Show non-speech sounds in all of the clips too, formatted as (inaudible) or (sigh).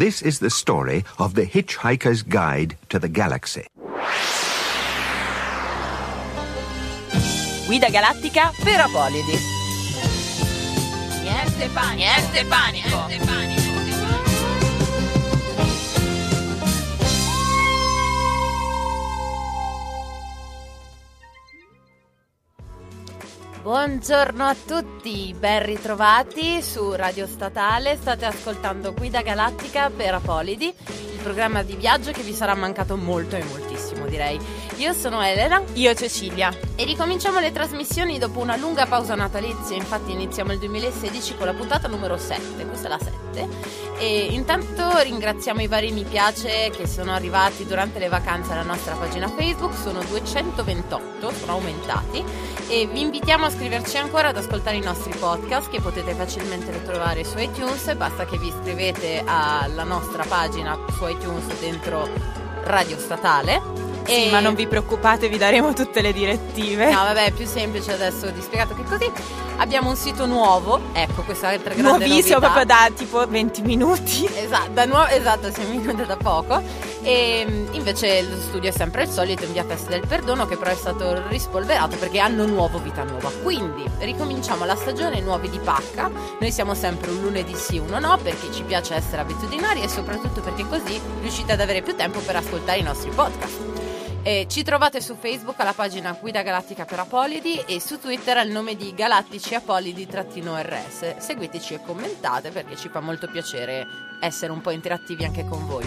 This is the story of the Hitchhiker's Guide to the Galaxy. Guida galattica per Apolidi. Niente panico. Niente panico. Niente panico. Buongiorno a tutti, ben ritrovati su Radio Statale, state ascoltando Guida Galattica per Apolidi, il programma di viaggio che vi sarà mancato molto e moltissimo direi. Io sono Elena. Io Cecilia. e ricominciamo le trasmissioni dopo una lunga pausa natalizia, infatti iniziamo il 2016 con la puntata numero 7, questa è la 7 e intanto ringraziamo i vari mi piace che sono arrivati durante le vacanze alla nostra pagina Facebook, sono 228, sono aumentati. E vi invitiamo a scriverci ancora ad ascoltare i nostri podcast che potete facilmente ritrovare su iTunes, basta che vi iscrivete alla nostra pagina su iTunes dentro Radio Statale. Sì, E- ma non vi preoccupate, vi daremo tutte le direttive. No, vabbè, è più semplice adesso di spiegato che così. Abbiamo un sito nuovo, ecco questa è altra grande Nuovissimo, novità. proprio da tipo 20 minuti. Esatto, da nuovo, esatto, siamo venuti da poco. E mm, invece lo studio è sempre il solito in via Festa del Perdono, che però è stato rispolverato perché anno nuovo, vita nuova. Quindi ricominciamo la stagione nuovi di pacca. Noi siamo sempre un lunedì sì, uno no, perché ci piace essere abitudinari e soprattutto perché così riuscite ad avere più tempo per ascoltare i nostri podcast. Eh, ci trovate su Facebook alla pagina Guida Galattica per Apolidi e su Twitter al nome di Galattici Apolidi-RS. Seguiteci e commentate perché ci fa molto piacere essere un po' interattivi anche con voi.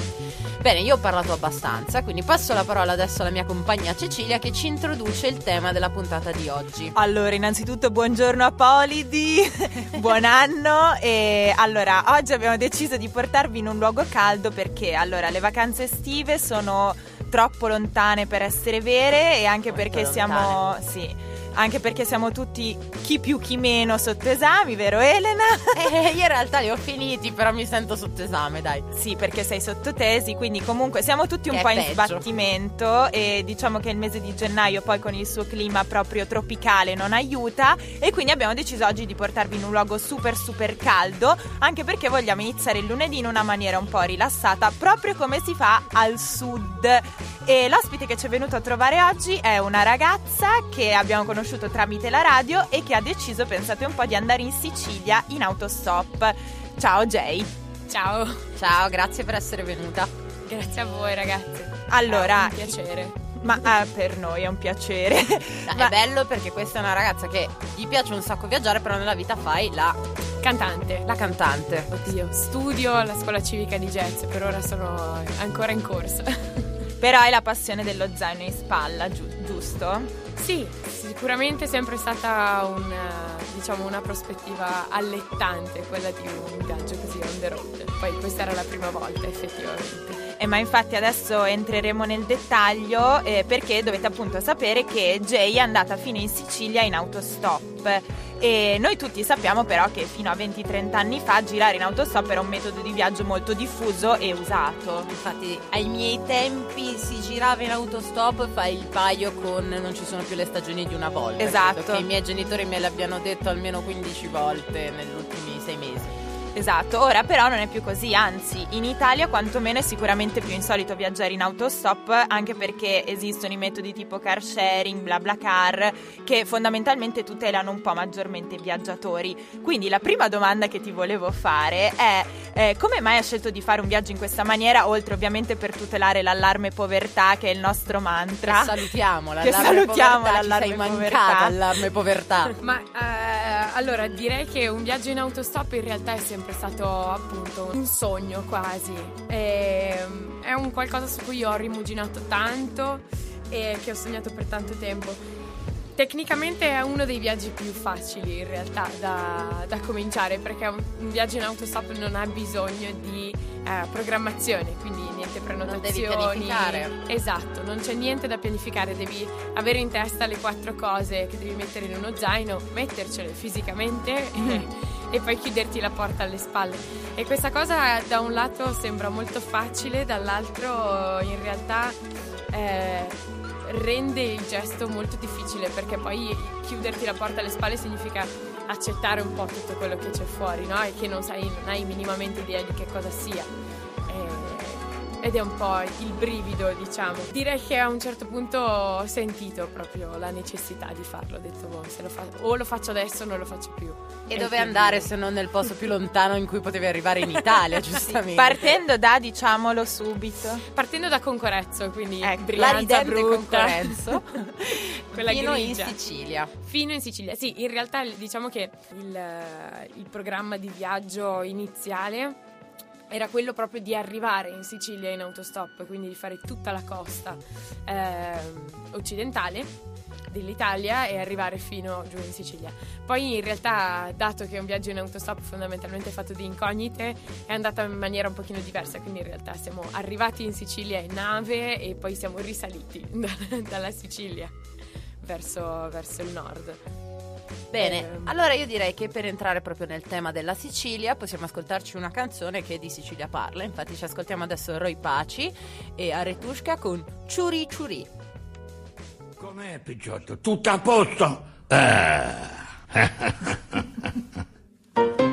Bene, io ho parlato abbastanza, quindi passo la parola adesso alla mia compagna Cecilia che ci introduce il tema della puntata di oggi. Allora, innanzitutto buongiorno a Polidi, (laughs) buon anno e allora oggi abbiamo deciso di portarvi in un luogo caldo perché allora le vacanze estive sono troppo lontane per essere vere e anche perché siamo sì, anche perché siamo tutti chi più chi meno sotto esami, vero Elena? (laughs) Eh, io in realtà li ho finiti, però mi sento sotto esame, dai. Sì, perché sei sotto tesi, quindi comunque siamo tutti un Che po' in sbattimento e diciamo che il mese di gennaio poi con il suo clima proprio tropicale non aiuta e quindi abbiamo deciso oggi di portarvi in un luogo super super caldo, anche perché vogliamo iniziare il lunedì in una maniera un po' rilassata, proprio come si fa al sud. E l'ospite che ci è venuto a trovare oggi è una ragazza che abbiamo conosciuto tramite la radio e che ha deciso, pensate un po', di andare in Sicilia in autostop. Ciao Jay. Ciao, Ciao, grazie per essere venuta. grazie a voi ragazzi. Allora, È un piacere. Ma ah, per noi è un piacere. No, Ma- È bello perché questa è una ragazza che gli piace un sacco viaggiare, però nella vita fai la, Cantante. la cantante. Oddio, studio alla scuola civica di jazz, per ora sono ancora in corso. Però hai la passione dello zaino in spalla, giu- giusto? sì, sicuramente è sempre stata un, eh, diciamo, una prospettiva allettante quella di un viaggio così on the road. Poi questa era la prima volta effettivamente. Eh, ma infatti adesso entreremo nel dettaglio eh, perché dovete appunto sapere che Jay è andata fino in Sicilia in autostop. E noi tutti sappiamo però che fino a 20-30 anni fa girare in autostop era un metodo di viaggio molto diffuso e usato. Infatti, ai miei tempi si girava in autostop, fai il paio con non ci sono più le stagioni di una volta. Esatto. Credo Che i miei genitori me l'abbiano detto almeno 15 volte negli ultimi sei mesi. Esatto, ora però non è più così, anzi in Italia quantomeno è sicuramente più insolito viaggiare in autostop anche perché esistono i metodi tipo car sharing, bla bla car che fondamentalmente tutelano un po' maggiormente i viaggiatori. Quindi la prima domanda che ti volevo fare è eh, come mai hai scelto di fare un viaggio in questa maniera oltre ovviamente per tutelare l'allarme povertà che è il nostro mantra? Che salutiamo, Che l'allarme salutiamo povertà, l'allarme ci sei povertà. mancata allarme povertà. (laughs) Ma eh, allora direi che un viaggio in autostop in realtà è sempre stato appunto un sogno quasi. Ehm, è un qualcosa su cui ho rimuginato tanto e che ho sognato per tanto tempo. Tecnicamente è uno dei viaggi più facili in realtà da, da cominciare perché un, un viaggio in autostop non ha bisogno di eh, programmazione, quindi niente prenotazioni. pianificare. Esatto, non c'è niente da pianificare, devi avere in testa le quattro cose che devi mettere in uno zaino, mettercele fisicamente e, (laughs) e poi chiuderti la porta alle spalle. E questa cosa da un lato sembra molto facile, dall'altro in realtà eh, rende il gesto molto difficile perché poi chiuderti la porta alle spalle significa accettare un po' tutto quello che c'è fuori, no? E che non sai, non hai minimamente idea di che cosa sia. Ed è un po' il brivido, diciamo. Direi che a un certo punto ho sentito proprio la necessità di farlo, ho detto boh, se lo fa- o lo faccio adesso o non lo faccio più. E dove andare se non nel posto più lontano in cui potevi arrivare in (laughs) Italia, giustamente? Partendo da, diciamolo subito, Partendo da Concorezzo, quindi Ecco, la Brianza brutta. Concorrenzo (laughs) Quella fino in grigia. Sicilia. Fino in Sicilia, sì, in realtà diciamo che il, il programma di viaggio iniziale era quello proprio di arrivare in Sicilia in autostop, quindi di fare tutta la costa ehm, occidentale dell'Italia e arrivare fino giù in Sicilia. Poi in realtà, dato che è un viaggio in autostop fondamentalmente fatto di incognite, è andata in maniera un pochino diversa, quindi in realtà siamo arrivati in Sicilia in nave e poi siamo risaliti (laughs) da- dalla Sicilia verso, verso il nord. Bene, Ehm. allora io direi che per entrare proprio nel tema della Sicilia possiamo ascoltarci una canzone che di Sicilia parla. Infatti ci ascoltiamo adesso Roy Paci e Aretushka con Ciuri Ciuri. Com'è, Picciotto? Tutto a posto? Eh. (laughs)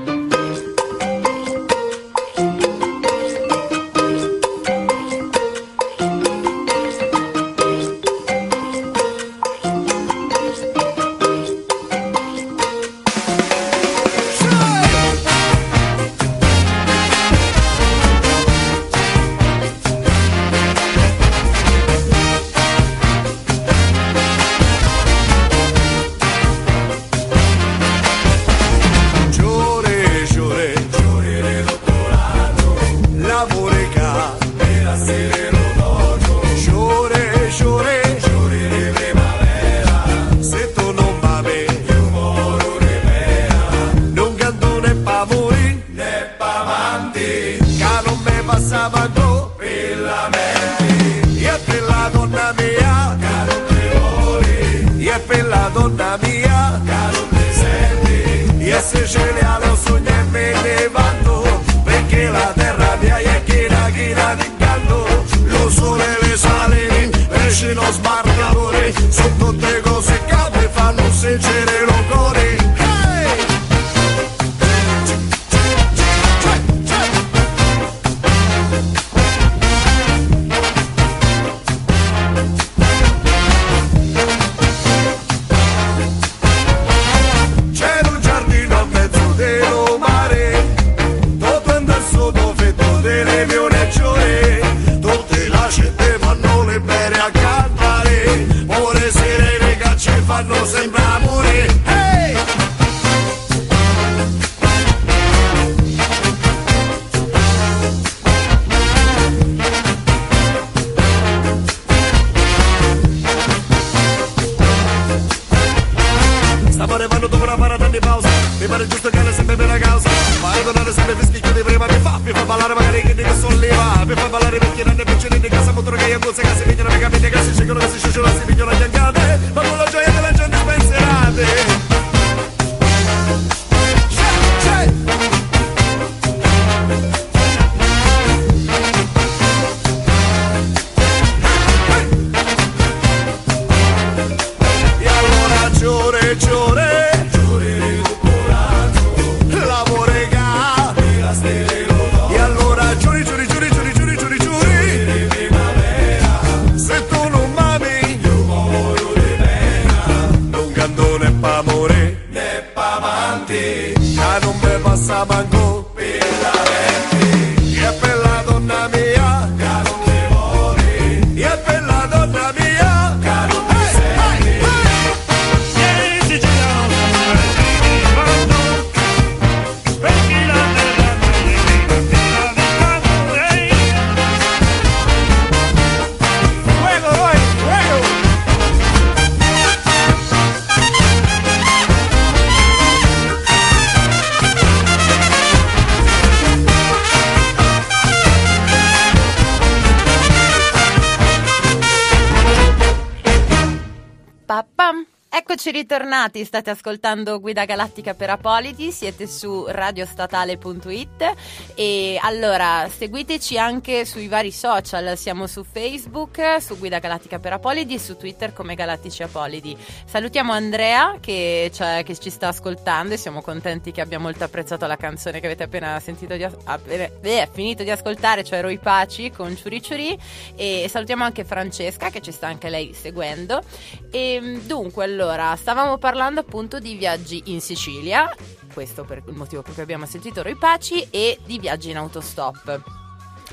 Ritornati, state ascoltando Guida Galattica per Apolidi, siete su radiostatale.it e allora seguiteci anche sui vari social, siamo su Facebook, su Guida Galattica per Apolidi e su Twitter come Galattici Apolidi. Salutiamo Andrea che, cioè, che ci sta ascoltando e siamo contenti che abbia molto apprezzato la canzone che avete appena sentito di, appena, eh, finito di ascoltare, cioè Roi Paci con Ciuri Ciuri e salutiamo anche Francesca che ci sta anche lei seguendo. E dunque allora, stavamo parlando appunto di viaggi in Sicilia, questo per il motivo per cui abbiamo sentito Roi Paci, e di viaggi in autostop.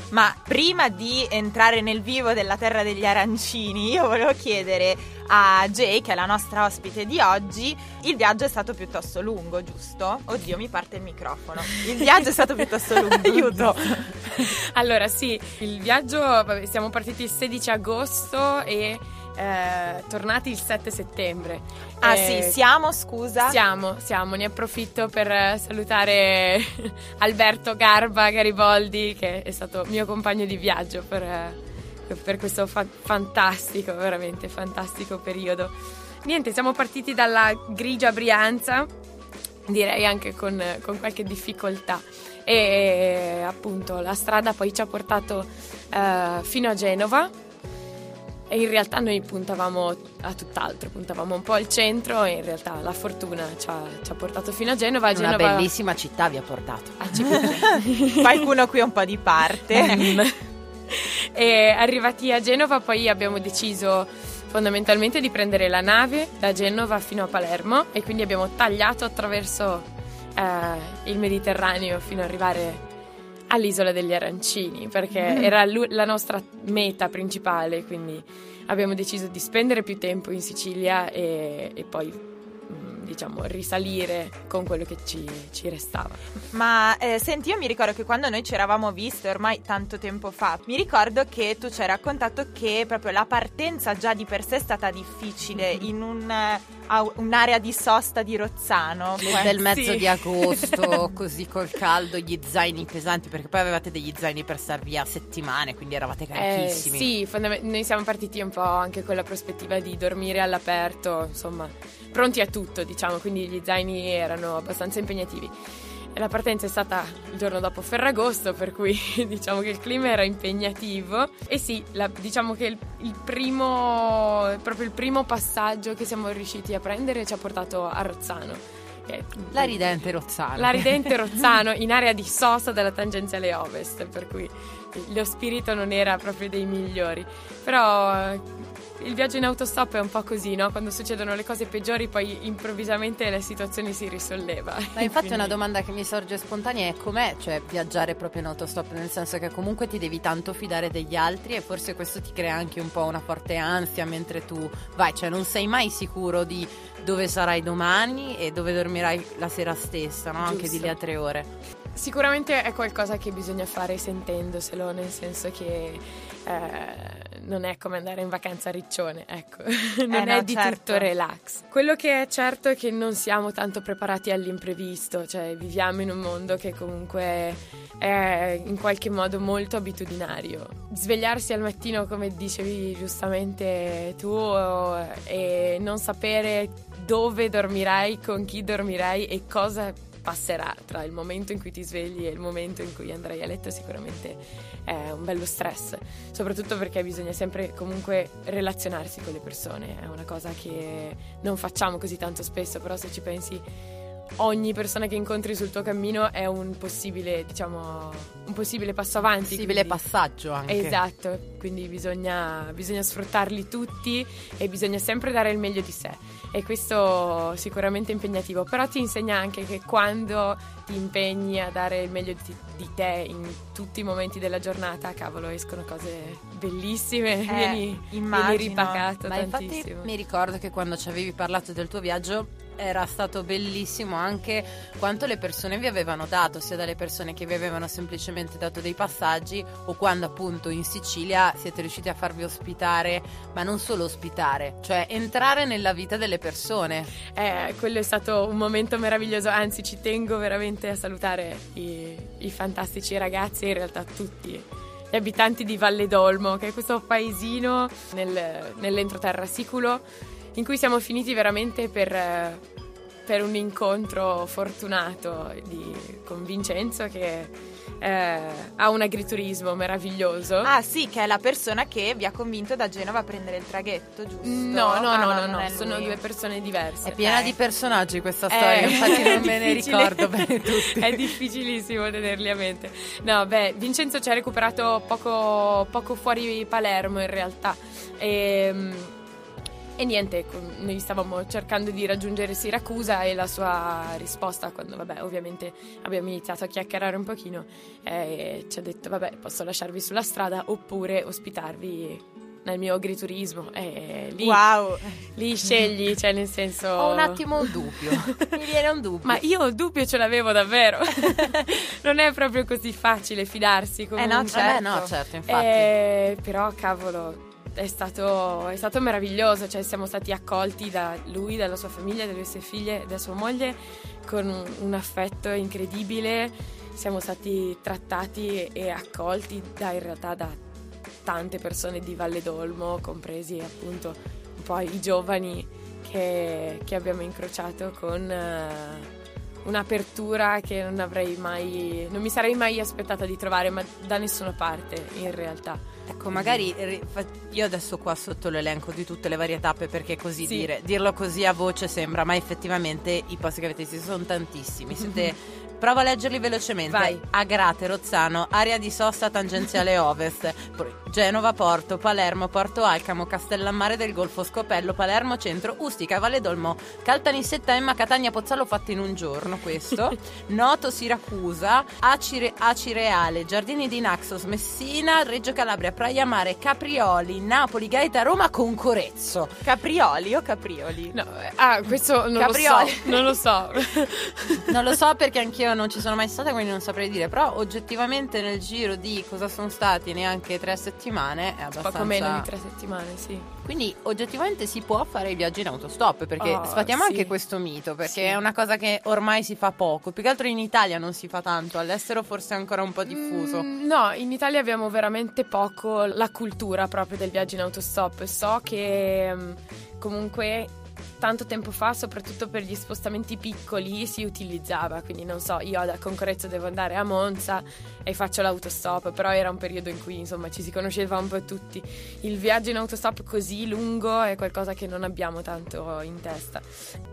Ma prima di entrare nel vivo della terra degli arancini, io volevo chiedere a Jay, che è la nostra ospite di oggi, il viaggio è stato piuttosto lungo, giusto? Oddio, mi parte il microfono. Il viaggio è stato piuttosto lungo, (laughs) aiuto. Allora, sì, il viaggio, vabbè, siamo partiti il 16 agosto e eh, tornati il 7 settembre. Ah Eh, sì, siamo, scusa. Siamo, siamo, ne approfitto per eh, salutare (laughs) Alberto Garba Gariboldi che è stato mio compagno di viaggio per, eh, per questo fa- fantastico, veramente fantastico periodo. Niente, siamo partiti dalla grigia Brianza, direi anche con, con qualche difficoltà e appunto la strada poi ci ha portato eh, fino a Genova e in realtà noi puntavamo a tutt'altro, puntavamo un po' al centro e in realtà la fortuna ci ha, ci ha portato fino a Genova. Una Genova bellissima città vi ha portato. a Cipri. (laughs) Qualcuno qui un po' di parte. Mm. e arrivati a Genova poi abbiamo deciso fondamentalmente di prendere la nave da Genova fino a Palermo e quindi abbiamo tagliato attraverso eh, il Mediterraneo fino ad arrivare all'isola degli arancini perché era lu- la nostra meta principale quindi abbiamo deciso di spendere più tempo in Sicilia e, e poi mm, diciamo risalire con quello che ci, ci restava. Ma eh, senti, io mi ricordo che quando noi ci eravamo viste ormai tanto tempo fa, mi ricordo che tu ci hai raccontato che proprio la partenza già di per sé è stata difficile in un, eh, un'area di sosta di Rozzano. Nel bel mezzo Sì. di agosto, (laughs) così col caldo, gli zaini pesanti, perché poi avevate degli zaini per star via settimane, quindi eravate Eh, carichissimi. sì, fondament- noi siamo partiti un po' anche con la prospettiva di dormire all'aperto, insomma, pronti a tutto, diciamo, quindi gli zaini erano abbastanza impegnativi. E la partenza è stata il giorno dopo Ferragosto, per cui (laughs) diciamo che il clima era impegnativo. E sì, la- diciamo che il, il primo, proprio il primo passaggio che siamo riusciti a prendere ci ha portato a Rozzano. che La ridente Rozzano. la ridente (laughs) Rozzano in area di sosta della tangenziale ovest, per cui lo spirito non era proprio dei migliori. Però il viaggio in autostop è un po' così, no? Quando succedono le cose peggiori, poi improvvisamente la situazione si risolleva. Ma infatti Quindi- una domanda che mi sorge spontanea è com'è, cioè viaggiare proprio in autostop, nel senso che comunque ti devi tanto fidare degli altri e forse questo ti crea anche un po' una forte ansia mentre tu vai, cioè non sei mai sicuro di dove sarai domani e dove dormirai la sera stessa, no? Anche di lì a tre ore. Sicuramente è qualcosa che bisogna fare sentendoselo, nel senso che eh, non è come andare in vacanza a Riccione, ecco, (laughs) non no, è di certo. tutto relax. Quello che è certo è che non siamo tanto preparati all'imprevisto, cioè viviamo in un mondo che comunque è in qualche modo molto abitudinario. Svegliarsi al mattino, come dicevi giustamente tu, e non sapere dove dormirai, con chi dormirai e cosa passerà tra il momento in cui ti svegli e il momento in cui andrai a letto sicuramente è un bello stress, soprattutto perché bisogna sempre comunque relazionarsi con le persone, è una cosa che non facciamo così tanto spesso, però se ci pensi ogni persona che incontri sul tuo cammino è un possibile, diciamo, un possibile passo avanti. Possibile quindi- passaggio anche. Esatto, quindi bisogna, bisogna sfruttarli tutti e bisogna sempre dare il meglio di sé e questo sicuramente è impegnativo, però ti insegna anche che quando ti impegni a dare il meglio di, di te in tutti i momenti della giornata, cavolo, escono cose bellissime, vieni, vieni immagino. ripacato Ma infatti tantissimo. mi ricordo che quando ci avevi parlato del tuo viaggio era stato bellissimo anche quanto le persone vi avevano dato, sia dalle persone che vi avevano semplicemente dato dei passaggi o quando appunto in Sicilia siete riusciti a farvi ospitare, ma non solo ospitare, cioè entrare nella vita delle persone. Eh, quello è stato un momento meraviglioso, anzi ci tengo veramente a salutare i, i fantastici ragazzi, in realtà tutti gli abitanti di Valle d'Olmo, che è questo paesino nel- nell'entroterra siculo in cui siamo finiti veramente per, eh, per un incontro fortunato di- con Vincenzo che eh, ha un agriturismo meraviglioso. Ah sì, che è la persona che vi ha convinto da Genova a prendere il traghetto, giusto? No, no, Ah, no, no, no, è sono lui. due persone diverse. È piena Ok. di personaggi questa Eh, storia, infatti non me (laughs) ne ricordo bene tutti. È difficilissimo tenerli a mente. No, beh, Vincenzo ci ha recuperato poco, poco fuori Palermo in realtà. E, e niente, noi stavamo cercando di raggiungere Siracusa e la sua risposta, quando vabbè, ovviamente abbiamo iniziato a chiacchierare un pochino, eh, ci ha detto vabbè, posso lasciarvi sulla strada oppure ospitarvi nel mio agriturismo. E lì, Wow. lì scegli, cioè nel senso... Ho un attimo un dubbio. (laughs) Mi viene un dubbio. Ma io il dubbio ce l'avevo davvero. (laughs) non è proprio così facile fidarsi Eh comunque. no, Eh certo. beh, no, certo, infatti. Eh, però cavolo, è stato, è stato meraviglioso, cioè siamo stati accolti da lui, dalla sua famiglia, dalle sue figlie, da sua moglie con un, affetto incredibile. Siamo stati trattati e accolti da, in realtà da tante persone di Valle d'Olmo, compresi appunto un po' i giovani che, che abbiamo incrociato con eh, un'apertura che non avrei mai, non mi sarei mai aspettata di trovare, ma da nessuna parte in realtà. Ecco, magari io adesso qua sotto l'elenco di tutte le varie tappe perché così Sì. dire, dirlo così a voce sembra, ma effettivamente i posti che avete visto sono tantissimi. Siete (laughs) Prova a leggerli velocemente. Vai. Agrate, Rozzano, area di sosta tangenziale (laughs) ovest, Genova, Porto, Palermo, Porto Alcamo, Castellammare del Golfo, Scopello, Palermo Centro, Ustica, Valle d'Olmo, Caltanissetta, Emma, Catania, Pozzallo fatto in un giorno questo, (laughs) Noto, Siracusa, Acire, Acireale, Giardini di Naxos, Messina, Reggio Calabria, Praia Mare, Caprioli, Napoli, Gaeta, Roma, Concorezzo. Caprioli o Caprioli? No, eh, ah, questo non Caprioli. lo so, non lo so. (laughs) Non lo so perché anch'io non ci sono mai stata, quindi non saprei dire, però oggettivamente nel giro di cosa sono stati neanche tre settimane è abbastanza... Poco meno di tre settimane, sì. Quindi oggettivamente si può fare i viaggi in autostop perché Oh, sfatiamo sì. anche questo mito perché Sì. è una cosa che ormai si fa poco, più che altro in Italia non si fa tanto, all'estero forse è ancora un po' diffuso. Mm, no, in Italia abbiamo veramente poco la cultura proprio del viaggio in autostop. So che mm, comunque tanto tempo fa, soprattutto per gli spostamenti piccoli, si utilizzava. Quindi non so, io da Concorrezzo devo andare a Monza e faccio l'autostop, però era un periodo in cui insomma ci si conosceva un po' tutti. Il viaggio in autostop così lungo è qualcosa che non abbiamo tanto in testa.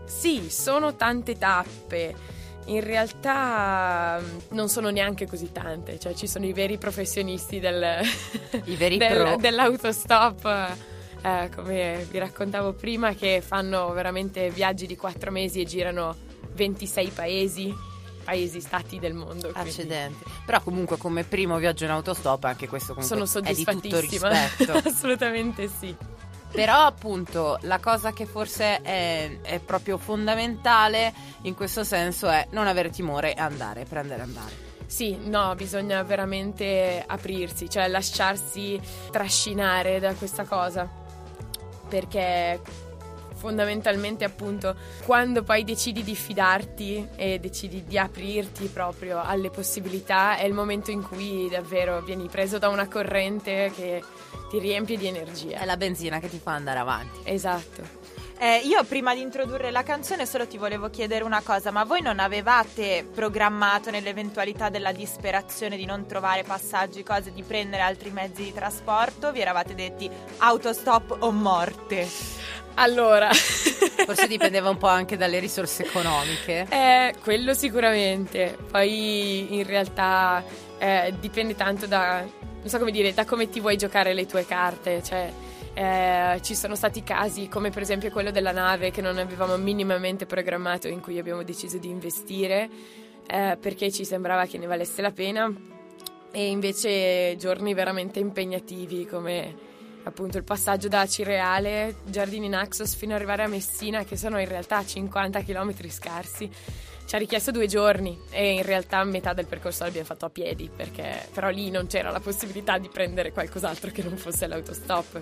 Sì, sono tante tappe. In realtà mm, non sono neanche così tante, cioè ci sono i veri professionisti del, I veri (laughs) del- pro. dell'autostop, eh, come vi raccontavo prima, che fanno veramente viaggi di quattro mesi e girano 26 paesi, paesi stati del mondo. quindi Accidenti. Però comunque come primo viaggio in autostop anche questo comunque Sono è di tutto soddisfattissima. rispetto. (laughs) Assolutamente sì. Però appunto la cosa che forse è, è proprio fondamentale in questo senso è non avere timore e andare, prendere e andare. Sì, no, bisogna veramente aprirsi, cioè lasciarsi trascinare da questa cosa. Perché fondamentalmente appunto quando poi decidi di fidarti e decidi di aprirti proprio alle possibilità è il momento in cui davvero vieni preso da una corrente che ti riempie di energia. È la benzina che ti fa andare avanti. Esatto. Eh, io prima di introdurre la canzone solo ti volevo chiedere una cosa, ma voi non avevate programmato nell'eventualità della disperazione di non trovare passaggi, cose, di prendere altri mezzi di trasporto? Vi eravate detti autostop o morte? Allora, (laughs) Forse dipendeva un po' anche dalle risorse economiche. Eh, quello sicuramente. Poi in realtà eh, dipende tanto da, non so come dire, da come ti vuoi giocare le tue carte. Cioè, eh, ci sono stati casi come per esempio quello della nave che non avevamo minimamente programmato in cui abbiamo deciso di investire eh, perché ci sembrava che ne valesse la pena e invece giorni veramente impegnativi come appunto il passaggio da Cireale, Giardini Naxos fino ad arrivare a Messina che sono in realtà 50 km scarsi. Ci ha richiesto due giorni e in realtà metà del percorso l'abbiamo fatto a piedi perché però lì non c'era la possibilità di prendere qualcos'altro che non fosse l'autostop.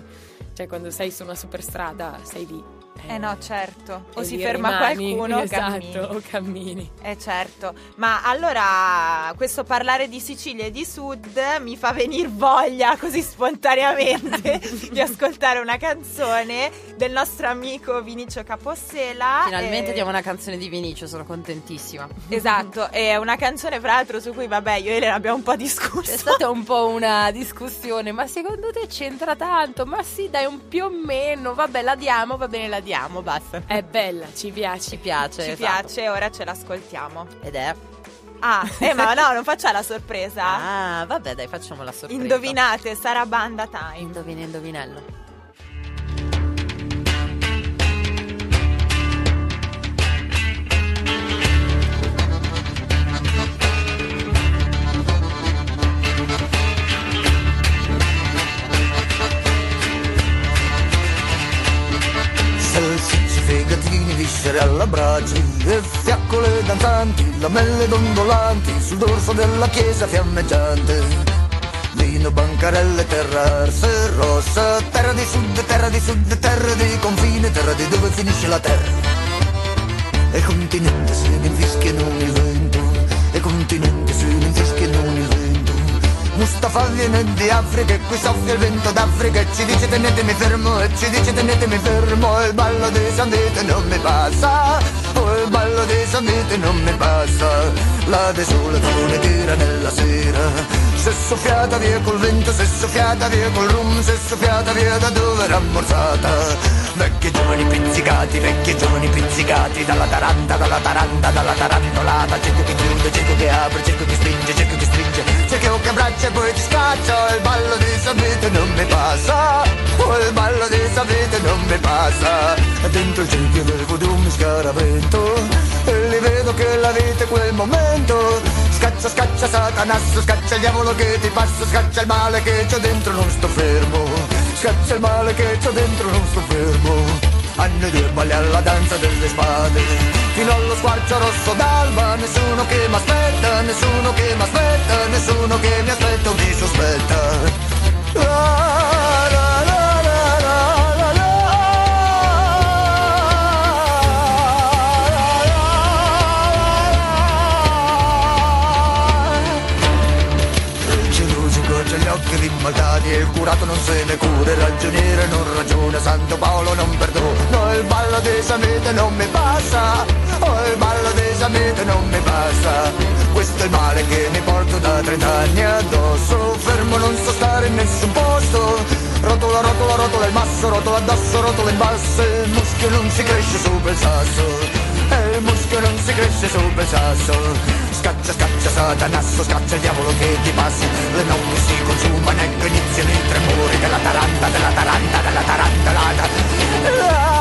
Cioè quando sei su una superstrada sei lì Eh no, certo. O E si ferma rimani, qualcuno o esatto, cammini. o cammini. Eh certo, ma allora questo parlare di Sicilia e di Sud mi fa venire voglia così spontaneamente (laughs) di ascoltare una canzone del nostro amico Vinicio Capossela. Finalmente eh, diamo una canzone di Vinicio, sono contentissima. Esatto, è una canzone fra l'altro su cui vabbè io e Elena abbiamo un po' discusso. C'è stata un po' una discussione, ma secondo te c'entra tanto? Ma sì, dai, un più o meno. Vabbè, la diamo, va bene, la diamo, basta. È bella, ci Ci piace. piace. Ci esatto. piace, ora ce l'ascoltiamo. Ed è? Ah, eh ma no, non faccia la sorpresa. Ah, vabbè, dai, facciamo la sorpresa. Indovinate, sarà banda time. Indovina, indovinello. Fegatini, viscere alla brace E fiaccole danzanti, lamelle dondolanti Sul dorso della chiesa fiammeggiante. Vino, bancarelle, terra arse rossa Terra di sud, terra di sud, terra di confine Terra di dove finisce la terra. E continente se ne infischiano il vento E continente se ne infischiano il vento Mustafa viene di Africa e qui soffia il vento d'Africa E ci dice tenetemi fermo e ci dice tenetemi fermo il ballo di San Vito non mi passa Oh il ballo di San Vito non mi passa La desolazione tira nella sera se soffiata via col vento, se soffiata via col rum, se soffiata via da dove era ammorzata. Vecchi giovani pizzicati, vecchi giovani pizzicati, dalla taranta, dalla taranta, dalla tarantolata. Cerco che chiude, cerco che apre, cerco che stringe, cerco che stringe, cerco che abbraccia e poi ti scaccia. Il ballo di sapete non mi passa, oh, il ballo di sapete non mi passa. Dentro il cerchio del voodoo mi scaravento, e li vedo che la vita è quel momento. Scaccia, scaccia Satanasso, scaccia il diavolo che ti passa, scaccia il male che c'ho dentro, non sto fermo. Scaccia il male che c'ho dentro, non sto fermo. A noi due balli alla danza delle spade, fino allo squarcio rosso d'alba, nessuno che mi aspetta, nessuno che mi aspetta, nessuno che mi aspetta mi sospetta. La, rimaltati e il curato non se ne cura, il ragioniere non ragiona, Santo Paolo non perdona, il ballo di Samete non mi passa, oh il ballo di Samete non mi passa, questo è il male che mi porto da trent'anni addosso, fermo non so stare in nessun posto, rotola, rotola, rotola il masso, rotola addosso, rotola in basso, il muschio non si cresce sopra il sasso. Il muschio non si cresce sopra il sasso Scaccia, scaccia satanasso, scaccia il diavolo che ti passa. Le notti si consumano ecco iniziano i tremori Della taranta, della taranta, della tarantalata La, la,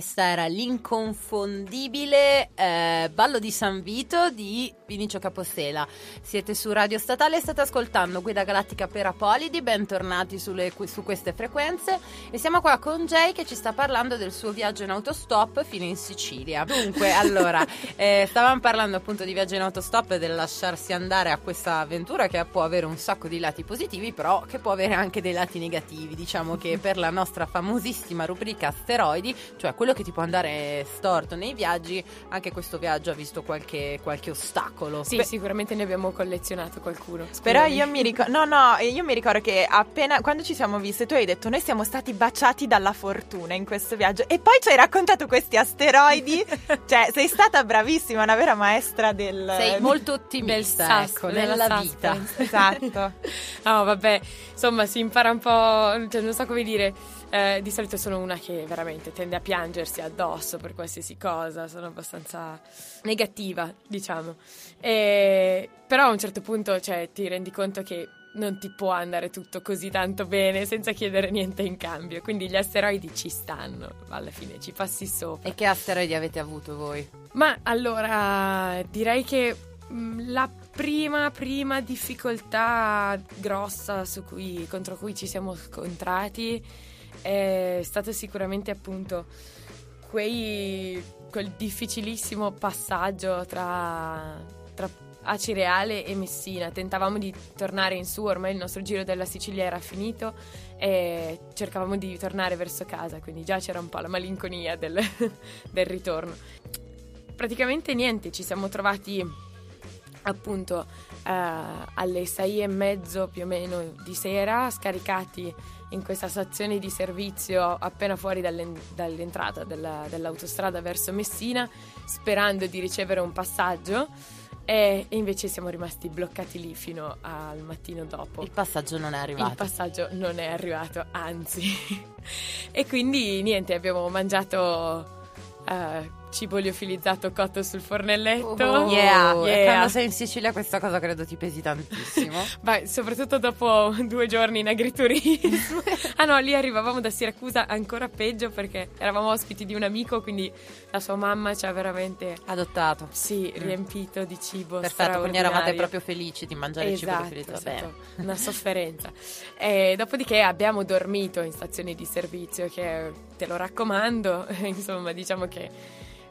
Questa era l'inconfondibile eh, Ballo di San Vito di Vinicio Capostela. Siete su Radio Statale e state ascoltando Guida Galattica per Apolidi. Bentornati sulle- su queste frequenze. E siamo qua con Jay che ci sta parlando del suo viaggio in autostop fino in Sicilia. Dunque, allora, (laughs) eh, stavamo parlando appunto di viaggio in autostop e del lasciarsi andare a questa avventura che può avere un sacco di lati positivi, però che può avere anche dei lati negativi. Diciamo che per la nostra famosissima rubrica asteroidi, cioè quello che ti può andare storto nei viaggi, anche questo viaggio ha visto qualche, qualche ostacolo. Sì, sicuramente ne abbiamo collezionato qualcuno. Però scusami. io mi ricordo, no, no, io mi ricordo che appena quando ci siamo viste, tu hai detto: Noi siamo stati baciati dalla fortuna in questo viaggio. E poi ci hai raccontato questi asteroidi. (laughs) cioè, sei stata bravissima, una vera maestra del. Sei molto ottimista, ecco, nella vita. Esatto. (laughs) No, vabbè, insomma, si impara un po', cioè, non so come dire. Eh, di solito sono una che veramente tende a piangersi addosso per qualsiasi cosa, sono abbastanza negativa, diciamo. E- però a un certo punto, cioè, ti rendi conto che non ti può andare tutto così tanto bene senza chiedere niente in cambio. Quindi gli asteroidi ci stanno, alla fine ci passi sopra. E che asteroidi avete avuto voi? Ma allora direi che mh, la prima, prima difficoltà grossa su cui- contro cui ci siamo scontrati è stato sicuramente appunto quei, quel difficilissimo passaggio tra, tra Acireale e Messina. Tentavamo di tornare in su, ormai il nostro giro della Sicilia era finito e cercavamo di tornare verso casa, quindi già c'era un po' la malinconia del, (laughs) del ritorno. Praticamente niente, ci siamo trovati appunto eh, alle sei e mezzo più o meno di sera, scaricati in questa stazione di servizio appena fuori dalle- dall'entrata della- dell'autostrada verso Messina, sperando di ricevere un passaggio. E invece siamo rimasti bloccati lì fino al mattino dopo. Il passaggio non è Il arrivato. passaggio non è arrivato, anzi. (laughs) e quindi niente, abbiamo mangiato eh, cibo liofilizzato cotto sul fornelletto. Oh, yeah. E Yeah. quando sei in Sicilia questa cosa credo ti pesi tantissimo. (laughs) Beh, soprattutto dopo due giorni in agriturismo. (laughs) ah no, lì arrivavamo da Siracusa ancora peggio perché eravamo ospiti di un amico, quindi la sua mamma ci ha veramente, Adottato. sì, riempito di cibo Mm. Perfetto, quindi eravate proprio felici di mangiare il cibo Esatto, Va bene. stata una sofferenza. E dopodiché abbiamo dormito in stazioni di servizio che te lo raccomando, (laughs) insomma, diciamo che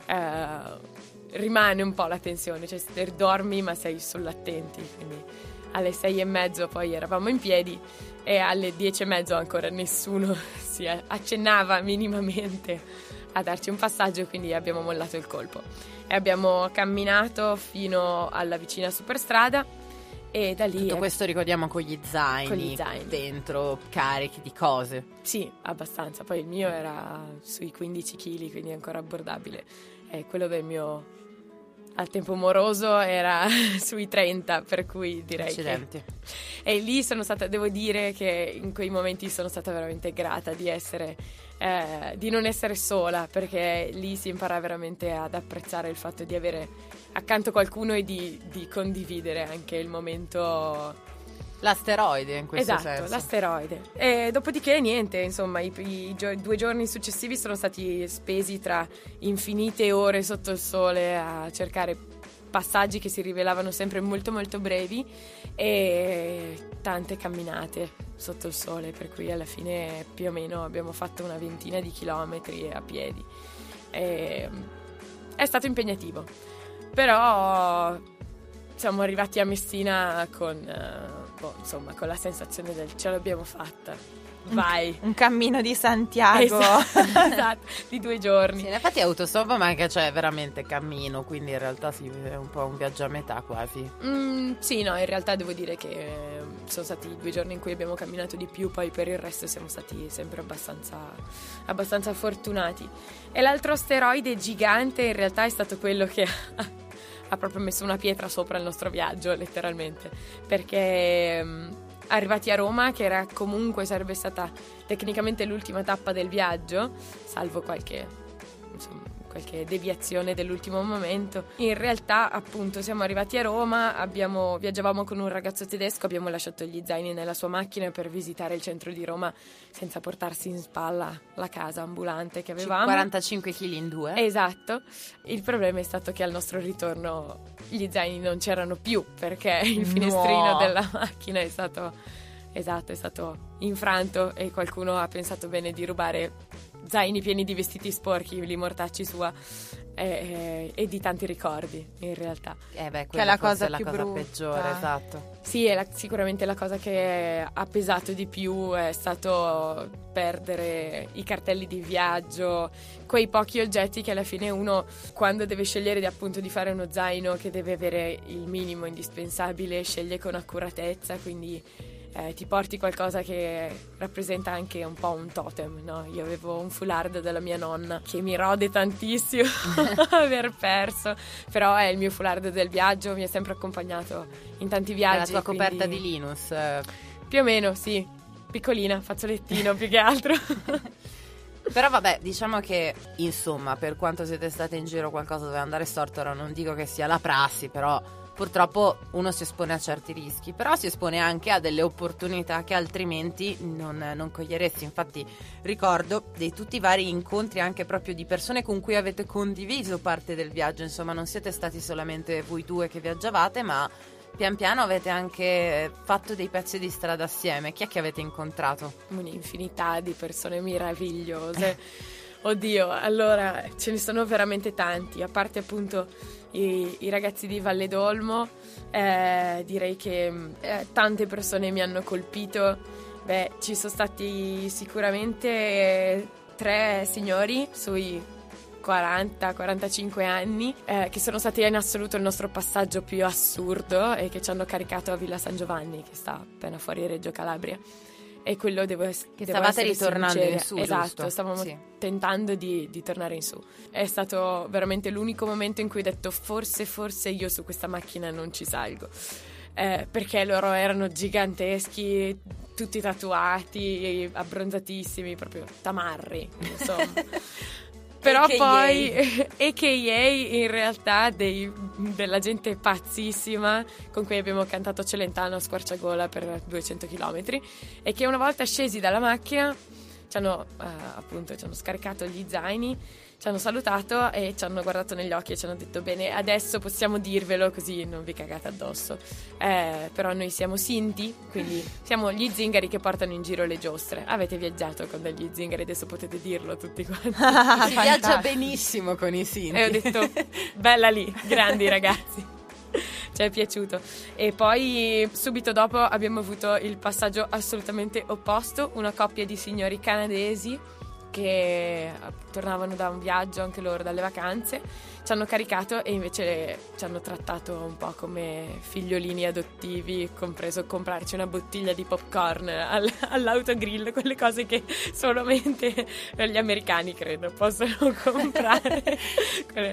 eh, rimane un po' la tensione, cioè dormi ma sei sull'attenti, quindi alle sei e mezzo poi eravamo in piedi e alle dieci e mezzo ancora nessuno (laughs) si accennava minimamente a darci un passaggio, quindi abbiamo mollato il colpo. E abbiamo camminato fino alla vicina superstrada e da lì... Tutto è- questo ricordiamo con gli zaini, Con gli zaini. dentro carichi di cose. Sì, abbastanza. Poi il mio era sui 15 kg, quindi ancora abbordabile. E quello del mio al tempo moroso era (laughs) sui 30, per cui direi che... Accidenti. E lì sono stata, devo dire che in quei momenti sono stata veramente grata di essere, eh, di non essere sola, perché lì si impara veramente ad apprezzare il fatto di avere accanto qualcuno e di, di condividere anche il momento L'asteroide in questo esatto, senso. l'asteroide. E dopodiché niente, insomma, i, i gio- due giorni successivi sono stati spesi tra infinite ore sotto il sole a cercare passaggi che si rivelavano sempre molto molto brevi e tante camminate sotto il sole, per cui alla fine più o meno abbiamo fatto una ventina di chilometri a piedi. E, è stato impegnativo, però siamo arrivati a Messina con, eh, boh, insomma, con la sensazione del ce l'abbiamo fatta. Vai. Un cammino di Santiago. Esatto, (laughs) esatto, di due giorni. Sì, in effetti è autostop, ma anche c'è veramente cammino, quindi in realtà sì, è un po' un viaggio a metà quasi. Mm, sì, no, in realtà devo dire che eh, sono stati due giorni in cui abbiamo camminato di più, poi per il resto siamo stati sempre abbastanza, abbastanza fortunati. E l'altro asteroide gigante in realtà è stato quello che (laughs) ha proprio messo una pietra sopra il nostro viaggio, letteralmente, perché mm, arrivati a Roma, che era comunque sarebbe stata tecnicamente l'ultima tappa del viaggio, salvo qualche insomma, qualche deviazione dell'ultimo momento. In realtà, appunto, siamo arrivati a Roma, abbiamo- viaggiavamo con un ragazzo tedesco, abbiamo lasciato gli zaini nella sua macchina per visitare il centro di Roma senza portarsi in spalla la casa ambulante che avevamo. 45 kg in due. Esatto, il problema è stato che al nostro ritorno gli zaini non c'erano più perché il finestrino No. della macchina è stato, esatto, è stato infranto e qualcuno ha pensato bene di rubare zaini pieni di vestiti sporchi, li mortacci sua e, e di tanti ricordi in realtà. Eh beh, Che è quella la cosa è la più cosa brutta. peggiore, esatto. Sì, è la- sicuramente la cosa che ha pesato di più è stato perdere i cartelli di viaggio, quei pochi oggetti che alla fine uno quando deve scegliere di, appunto di fare uno zaino che deve avere il minimo indispensabile sceglie con accuratezza, quindi eh, ti porti qualcosa che rappresenta anche un po' un totem, no? Io avevo un foulard della mia nonna che mi rode tantissimo (laughs) (laughs) aver perso, però è il mio foulard del viaggio, mi ha sempre accompagnato in tanti È viaggi. la tua coperta quindi- di Linus. eh. Più o meno, sì. Piccolina, fazzolettino (laughs) più che altro. Però vabbè, diciamo che insomma, per quanto siete state in giro qualcosa doveva andare storto, ora non dico che sia la prassi, però purtroppo uno si espone a certi rischi, però si espone anche a delle opportunità che altrimenti non, non coglieresti. Infatti ricordo di tutti i vari incontri anche proprio di persone con cui avete condiviso parte del viaggio, insomma non siete stati solamente voi due che viaggiavate, ma pian piano avete anche fatto dei pezzi di strada assieme. Chi è che avete incontrato? Un'infinità di persone meravigliose. Oddio, allora ce ne sono veramente tanti, a parte appunto i, i ragazzi di Valle d'Olmo, eh, direi che mh, eh, tante persone mi hanno colpito. Beh, ci sono stati sicuramente tre signori sui 40-45 anni eh, che sono stati in assoluto il nostro passaggio più assurdo e che ci hanno caricato a Villa San Giovanni che sta appena fuori Reggio Calabria e quello devo, es- Che devo stavate essere ritornando sincera. in su, esatto giusto? stavamo Sì. tentando di, di tornare in su è stato veramente l'unico momento in cui ho detto forse forse io su questa macchina non ci salgo Eh, perché loro erano giganteschi tutti tatuati abbronzatissimi proprio tamarri insomma (laughs) Però AKA. poi, AKA (laughs) in realtà dei- della gente pazzissima con cui abbiamo cantato Celentano a squarciagola per 200 km e che una volta scesi dalla macchina ci hanno eh, appunto ci hanno scaricato gli zaini, ci hanno salutato e ci hanno guardato negli occhi e ci hanno detto bene adesso possiamo dirvelo così non vi cagate addosso. Eh, però noi siamo Sinti, quindi siamo gli zingari che portano in giro le giostre. Avete viaggiato con degli zingari, adesso potete dirlo tutti quanti. (laughs) si viaggia benissimo con i Sinti. E ho detto, bella lì, grandi ragazzi. (laughs) Ci è piaciuto. E poi subito dopo abbiamo avuto il passaggio assolutamente opposto, una coppia di signori canadesi che tornavano da un viaggio anche loro dalle vacanze, ci hanno caricato e invece ci hanno trattato un po' come figliolini adottivi, compreso comprarci una bottiglia di popcorn al- (laughs) all'autogrill, quelle cose che solamente gli americani credo possono (laughs) comprare.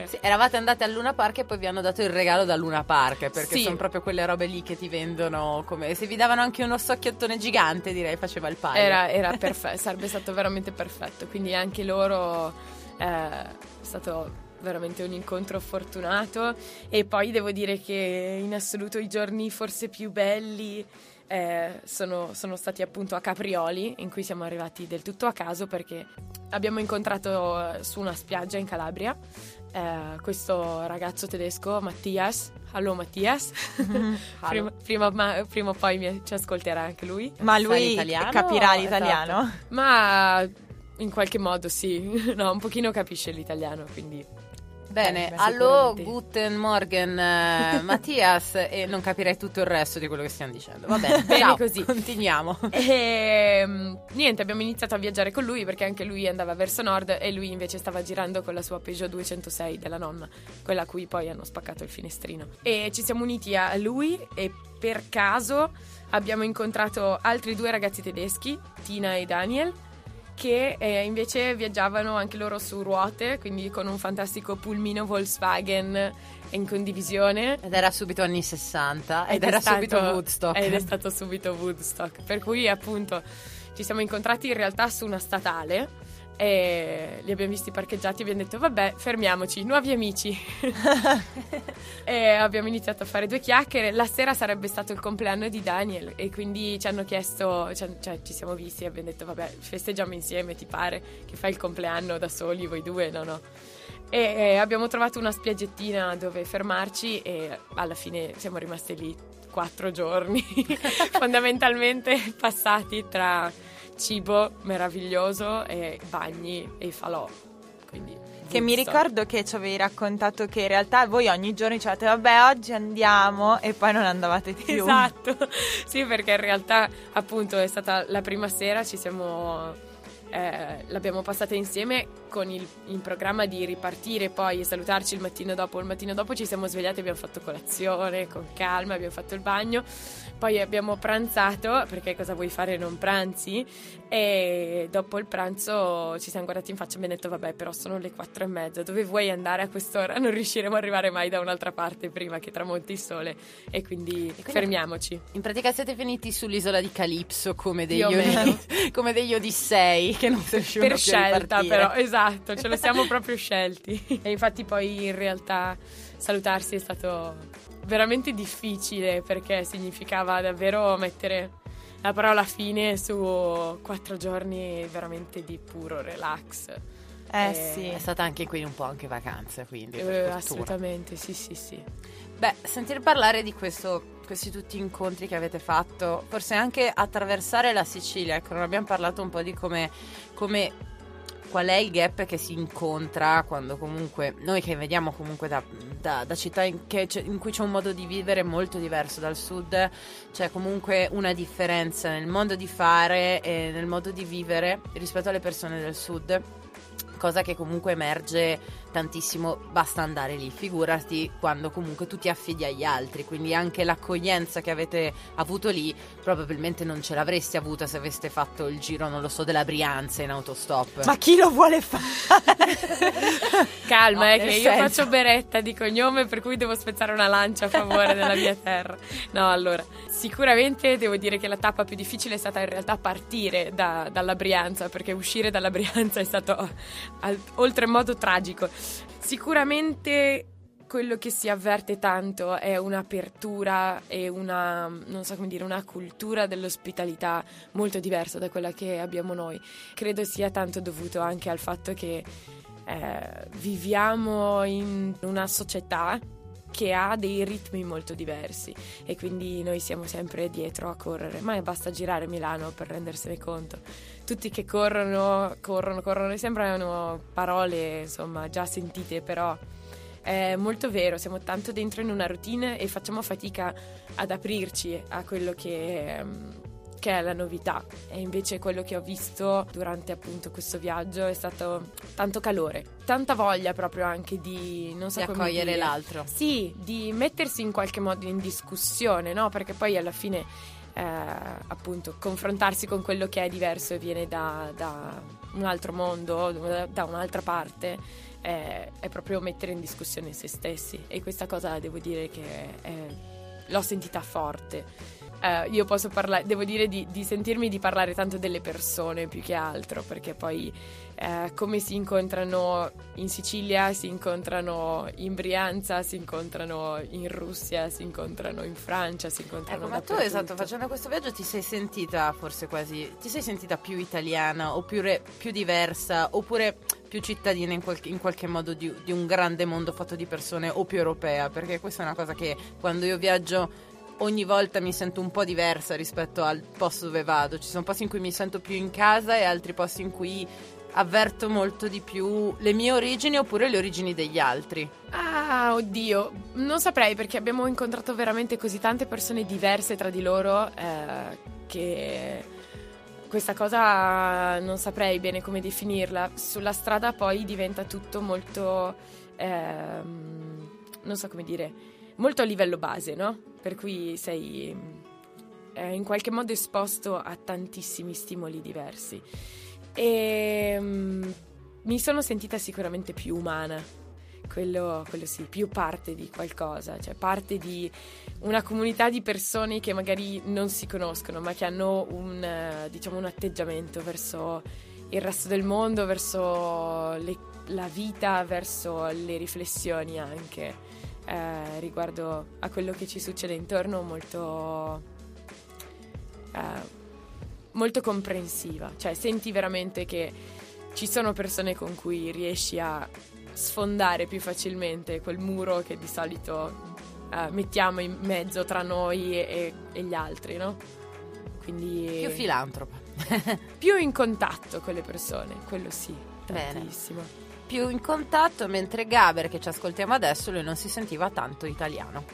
Sì, eravate andate al Luna Park e poi vi hanno dato il regalo da Luna Park perché Sì. sono proprio quelle robe lì che ti vendono come se vi davano anche uno socchiettone gigante direi faceva il paio Era, era (laughs) perfetto, sarebbe stato veramente perfetto. Quindi anche loro eh, è stato veramente un incontro fortunato. E poi devo dire che in assoluto i giorni forse più belli. eh, sono, sono stati appunto a Caprioli, in cui siamo arrivati del tutto a caso perché abbiamo incontrato eh, su una spiaggia in Calabria eh, questo ragazzo tedesco, Mattias. Hallo Mattias. (laughs) prima, prima- ma- prima o poi mi- ci ascolterà anche lui. Ma lui l'italiano? capirà Esatto. l'italiano? Ma in qualche modo sì, (laughs) no, un pochino capisce l'italiano, quindi bene beh, allo sicuramente. Guten Morgen eh, (laughs) Mattias e non capirei tutto il resto di quello che stiamo dicendo va bene, (laughs) Bene ciao, così. continuiamo E mm, niente, abbiamo iniziato a viaggiare con lui perché anche lui andava verso nord e lui invece stava girando con la sua Peugeot 206 della nonna, quella a cui poi hanno spaccato il finestrino. E ci siamo uniti a lui e per caso abbiamo incontrato altri due ragazzi tedeschi, Tina e Daniel, che eh, invece viaggiavano anche loro su ruote, quindi con un fantastico pulmino Volkswagen in condivisione. ed era subito anni 60 ed, è era stato- subito Woodstock Ed è stato subito Woodstock. Per cui, appunto, ci siamo incontrati in realtà su una statale. E li abbiamo visti parcheggiati e abbiamo detto vabbè fermiamoci, nuovi amici. (laughs) E abbiamo iniziato a fare due chiacchiere. La sera sarebbe stato il compleanno di Daniel e quindi ci hanno chiesto cioè, cioè, ci siamo visti e abbiamo detto vabbè festeggiamo insieme ti pare che fai il compleanno da soli voi due? No no. E eh, abbiamo trovato una spiaggettina dove fermarci e alla fine siamo rimasti lì quattro giorni, (laughs) fondamentalmente passati tra cibo meraviglioso e bagni e falò. Quindi Che mi ricordo che ci avevi raccontato che in realtà voi ogni giorno dicevate vabbè oggi andiamo e poi non andavate più. Esatto, (laughs) sì perché in realtà appunto è stata la prima sera, ci siamo, eh, l'abbiamo passata insieme con il in programma di ripartire poi e salutarci il mattino dopo. Il mattino dopo ci siamo svegliati, abbiamo fatto colazione con calma, abbiamo fatto il bagno, poi abbiamo pranzato perché cosa vuoi fare non pranzi e dopo il pranzo ci siamo guardati in faccia e abbiamo detto vabbè però sono le quattro e mezza, dove vuoi andare a quest'ora? Non riusciremo ad arrivare mai da un'altra parte prima che tramonti il sole e quindi, quindi- fermiamoci. In pratica siete finiti sull'isola di Calipso come degli, Più o meno. (laughs) come degli Odissei che non si riuscivano per scelta però, esatto, ce lo siamo (laughs) proprio scelti. E infatti poi in realtà salutarsi è stato veramente difficile perché significava davvero mettere la parola fine su quattro giorni veramente di puro relax. Eh Eh, sì. È stata anche qui un po' anche vacanza, quindi. Eh, assolutamente, sì, sì, sì. Beh, sentire parlare di questo, questi tutti incontri che avete fatto, forse anche attraversare la Sicilia, ecco, non abbiamo parlato un po' di come, come qual è il gap che si incontra quando comunque noi che vediamo comunque da, da- da città in, in cui c'è un modo di vivere molto diverso dal sud, c'è comunque una differenza nel modo di fare e nel modo di vivere rispetto alle persone del sud. Cosa che comunque emerge tantissimo, basta andare lì, figurati quando comunque tu ti affidi agli altri, quindi anche l'accoglienza che avete avuto lì probabilmente non ce l'avreste avuta se aveste fatto il giro, non lo so, della Brianza in autostop. Ma chi lo vuole fare? (laughs) Calma, No, è nel che io senso- faccio beretta di cognome, per cui devo spezzare una lancia a favore della mia terra. No, allora, sicuramente devo dire che la tappa più difficile è stata in realtà partire da- dalla Brianza, perché uscire dalla Brianza è stato oltremodo tragico. Sicuramente quello che si avverte tanto è un'apertura e una, so dire, una cultura dell'ospitalità molto diversa da quella che abbiamo noi. Credo sia tanto dovuto anche al fatto che eh, viviamo in una società che ha dei ritmi molto diversi e quindi noi siamo sempre dietro a correre, ma basta girare Milano per rendersene conto. Tutti che corrono, corrono, corrono, sembrano parole insomma già sentite, però è molto vero, siamo tanto dentro in una routine e facciamo fatica ad aprirci a quello che, ehm, che è la novità. E invece quello che ho visto durante appunto questo viaggio è stato tanto calore, tanta voglia proprio anche di non so di come accogliere dire. l'altro. Sì, di mettersi in qualche modo in discussione, no? Perché poi alla fine, eh, appunto, confrontarsi con quello che è diverso e viene da, da un altro mondo, da, un'altra parte, eh, è proprio mettere in discussione se stessi. E questa cosa devo dire che eh, l'ho sentita forte. Eh, io posso parlare, devo dire di, di sentirmi di parlare tanto delle persone più che altro, perché poi eh, come si incontrano in Sicilia, si incontrano in Brianza, si incontrano in Russia, si incontrano in Francia, si incontrano Ecco, ma tu esatto, facendo questo viaggio ti sei sentita forse quasi, ti sei sentita più italiana oppure più diversa oppure più cittadina in, qualche- in qualche modo di, di un grande mondo fatto di persone o più europea? Perché questa è una cosa che quando io viaggio ogni volta mi sento un po' diversa rispetto al posto dove vado. Ci sono posti in cui mi sento più in casa e altri posti in cui avverto molto di più le mie origini oppure le origini degli altri. Ah, oddio, non saprei perché abbiamo incontrato veramente così tante persone diverse tra di loro eh, che questa cosa non saprei bene come definirla. Sulla strada poi diventa tutto molto, ehm, non so come dire, molto a livello base, no? Per cui sei eh, in qualche modo esposto a tantissimi stimoli diversi. E mm, mi sono sentita sicuramente più umana. Quello, quello sì, più parte di qualcosa, cioè parte di una comunità di persone che magari non si conoscono, ma che hanno un, diciamo, un atteggiamento verso il resto del mondo, verso le- la vita, verso le riflessioni anche eh, riguardo a quello che ci succede intorno molto, eh, molto comprensiva, cioè senti veramente che ci sono persone con cui riesci a sfondare più facilmente quel muro che di solito eh, mettiamo in mezzo tra noi e, e gli altri, no? Quindi Più filantropa. (laughs) più in contatto con le persone, quello sì, Bene. tantissimo. più in contatto, mentre Gaber, che ci ascoltiamo adesso, lui non si sentiva tanto italiano.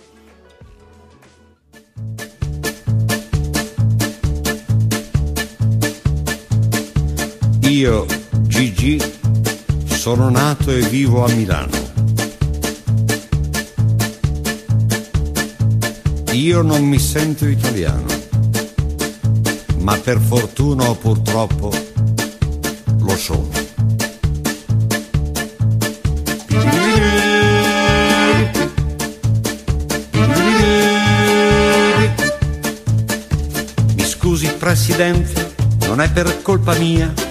Io, Gigi, sono nato e vivo a Milano. Io non mi sento italiano, ma per fortuna o purtroppo lo sono. Mi scusi Presidente, non è per colpa mia,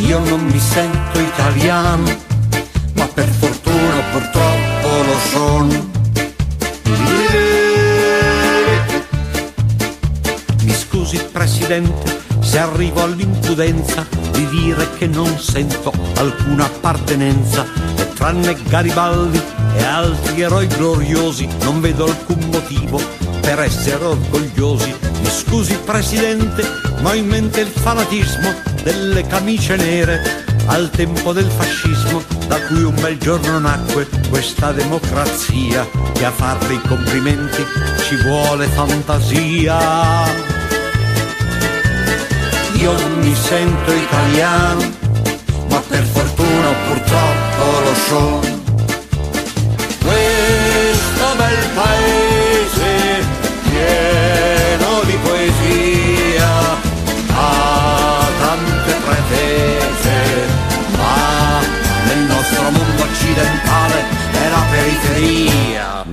Io non mi sento italiano, ma per fortuna purtroppo lo sono. Mi scusi Presidente se arrivo all'impudenza di dire che non sento alcuna appartenenza e tranne Garibaldi e altri eroi gloriosi non vedo alcun motivo per essere orgogliosi. Mi scusi Presidente, ma ho in mente il fanatismo delle camicie nere al tempo del fascismo da cui un bel giorno nacque questa democrazia che a farle i complimenti ci vuole fantasia. Io mi sento italiano, ma per fortuna purtroppo lo sono. Questo bel paese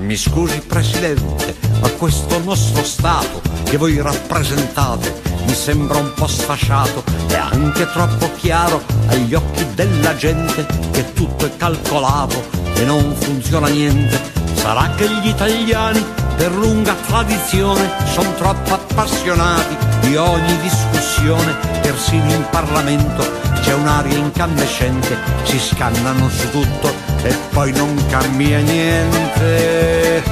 Mi scusi Presidente, ma questo nostro Stato che voi rappresentate mi sembra un po' sfasciato e anche troppo chiaro agli occhi della gente che tutto è calcolato e non funziona niente. Sarà che gli italiani per lunga tradizione sono troppo appassionati di ogni discussione, persino in Parlamento c'è un'aria incandescente, si scannano su tutto e poi non cambia niente.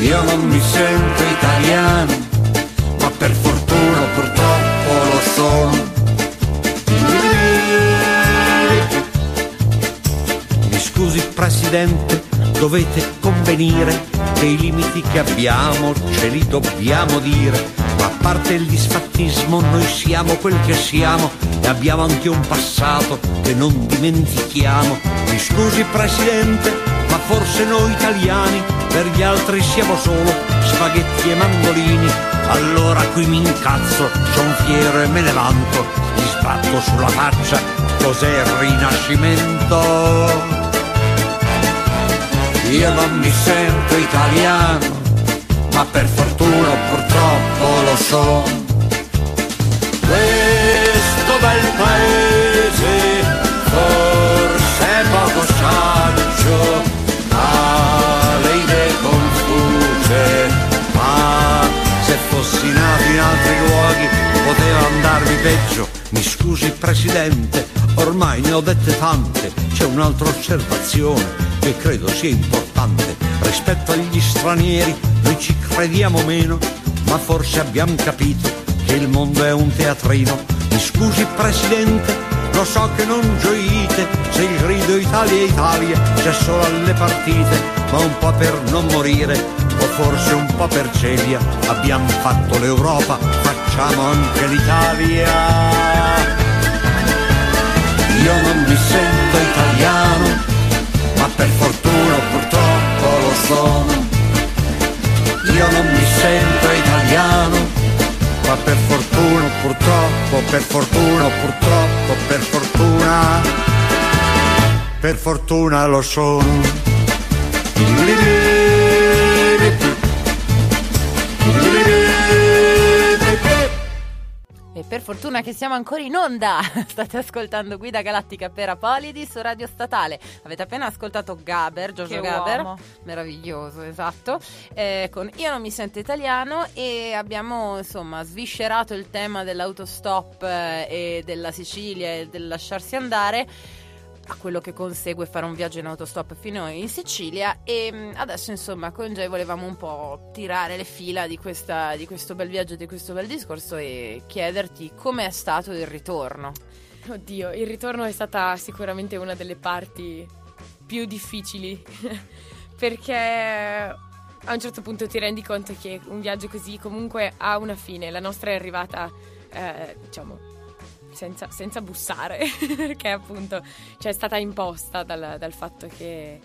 Io non mi sento italiano, ma per fortuna purtroppo lo sono. Mi scusi Presidente, dovete convenire che i limiti che abbiamo ce li dobbiamo dire, parte il disfattismo noi siamo quel che siamo e abbiamo anche un passato che non dimentichiamo. Mi scusi Presidente, ma forse noi italiani per gli altri siamo solo spaghetti e mandolini. Allora qui mi incazzo, son fiero e me ne vanto, gli sbatto sulla faccia, cos'è il rinascimento? Io non mi sento italiano, ma per fortuna purtroppo lo. Questo bel paese forse poco saggio, ha le idee confuse, ma se fossi nato in altri luoghi poteva andarmi peggio. Mi scusi Presidente, ormai ne ho dette tante, c'è un'altra osservazione che credo sia importante. Rispetto agli stranieri noi ci crediamo meno, ma forse abbiamo capito che il mondo è un teatrino. Mi scusi Presidente, lo so che non gioite se il grido Italia Italia c'è solo alle partite, ma un po' per non morire o forse un po' per celia. Abbiamo fatto l'Europa, facciamo anche l'Italia. Io non mi sento italiano, ma per fortuna purtroppo lo sono. Io non mi sento italiano, ma per fortuna purtroppo, per fortuna purtroppo, per fortuna, per fortuna lo sono. Per fortuna che siamo ancora in onda. (laughs) State ascoltando Guida Galattica per Apolidi su Radio Statale. Avete appena ascoltato Gaber, Giorgio Che Gaber. uomo. Meraviglioso, esatto. Eh, con Io non mi sento italiano e abbiamo insomma sviscerato il tema dell'autostop eh, e della Sicilia e del lasciarsi andare a quello che consegue fare un viaggio in autostop fino in Sicilia e mh, adesso insomma con Jay volevamo un po' tirare le fila di, questa- di questo bel viaggio, di questo bel discorso e chiederti com'è stato il ritorno. Oddio, il ritorno è stata sicuramente una delle parti più difficili (laughs) perché a un certo punto ti rendi conto che un viaggio così comunque ha una fine. La nostra è arrivata, eh, diciamo, senza, senza bussare, (laughs) perché appunto cioè, è stata imposta dal, dal fatto che...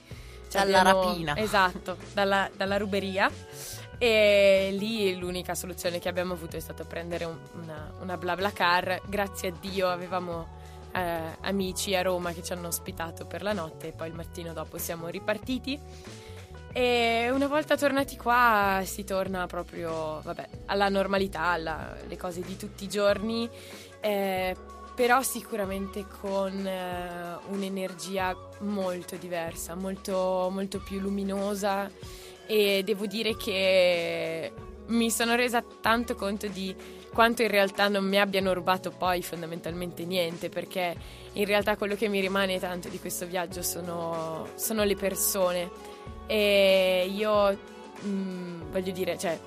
cioè, Dalla abbiamo- rapina. Esatto, dalla, dalla ruberia. E lì l'unica soluzione che abbiamo avuto è stato prendere un- una, una BlaBlaCar. Grazie a Dio avevamo eh, amici a Roma che ci hanno ospitato per la notte e poi il mattino dopo siamo ripartiti. E una volta tornati qua si torna proprio vabbè, alla normalità, alla- alle cose di tutti i giorni, eh, però sicuramente con eh, un'energia molto diversa, molto, molto più luminosa e devo dire che mi sono resa tanto conto di quanto in realtà non mi abbiano rubato poi fondamentalmente niente, perché in realtà quello che mi rimane tanto di questo viaggio sono, sono le persone. E io mm, voglio dire, cioè,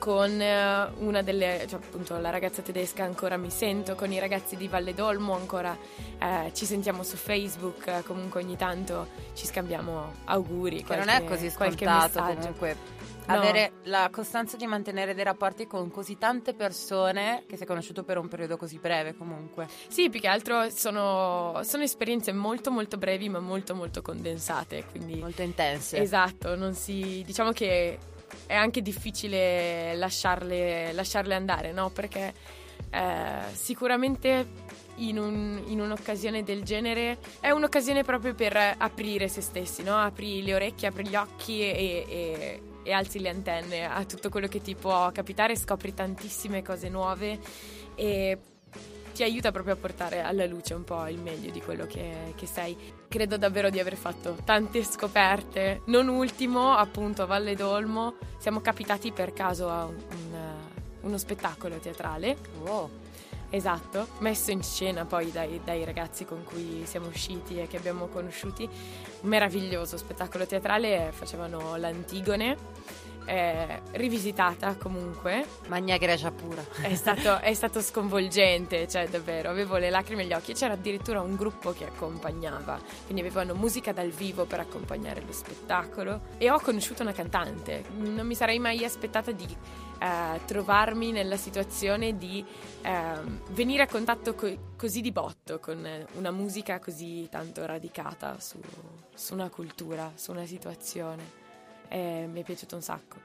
con eh, una delle, cioè appunto la ragazza tedesca ancora mi sento, con i ragazzi di Valle d'Olmo ancora eh, ci sentiamo su Facebook, eh, comunque ogni tanto ci scambiamo auguri. Che non qualche- è così scontato comunque. No. Avere la costanza di mantenere dei rapporti con così tante persone che sei conosciuto per un periodo così breve comunque. Sì, più che altro sono, sono esperienze molto molto brevi ma molto molto condensate, quindi Molto intense. esatto, non si, diciamo che è anche difficile lasciarle, lasciarle andare, no? Perché eh, sicuramente in, un- in un'occasione del genere è un'occasione proprio per aprire se stessi, no? Apri le orecchie, apri gli occhi e, e- e alzi le antenne a tutto quello che ti può capitare, scopri tantissime cose nuove e ti aiuta proprio a portare alla luce un po' il meglio di quello che, che sei. Credo davvero di aver fatto tante scoperte. Non ultimo, appunto, a Valle d'Olmo siamo capitati per caso a un- un- uno spettacolo teatrale. Wow. Esatto, messo in scena poi dai, dai ragazzi con cui siamo usciti e che abbiamo conosciuti. Meraviglioso spettacolo teatrale, facevano l'Antigone, eh, rivisitata comunque. Magna Grecia pura. È stato, (laughs) è stato sconvolgente, cioè davvero, avevo le lacrime agli occhi e c'era addirittura un gruppo che accompagnava, quindi avevano musica dal vivo per accompagnare lo spettacolo e ho conosciuto una cantante, non mi sarei mai aspettata di eh, trovarmi nella situazione di ehm, venire a contatto co- così di botto con eh, una musica così tanto radicata su, su una cultura, su una situazione. E mi è piaciuto un sacco.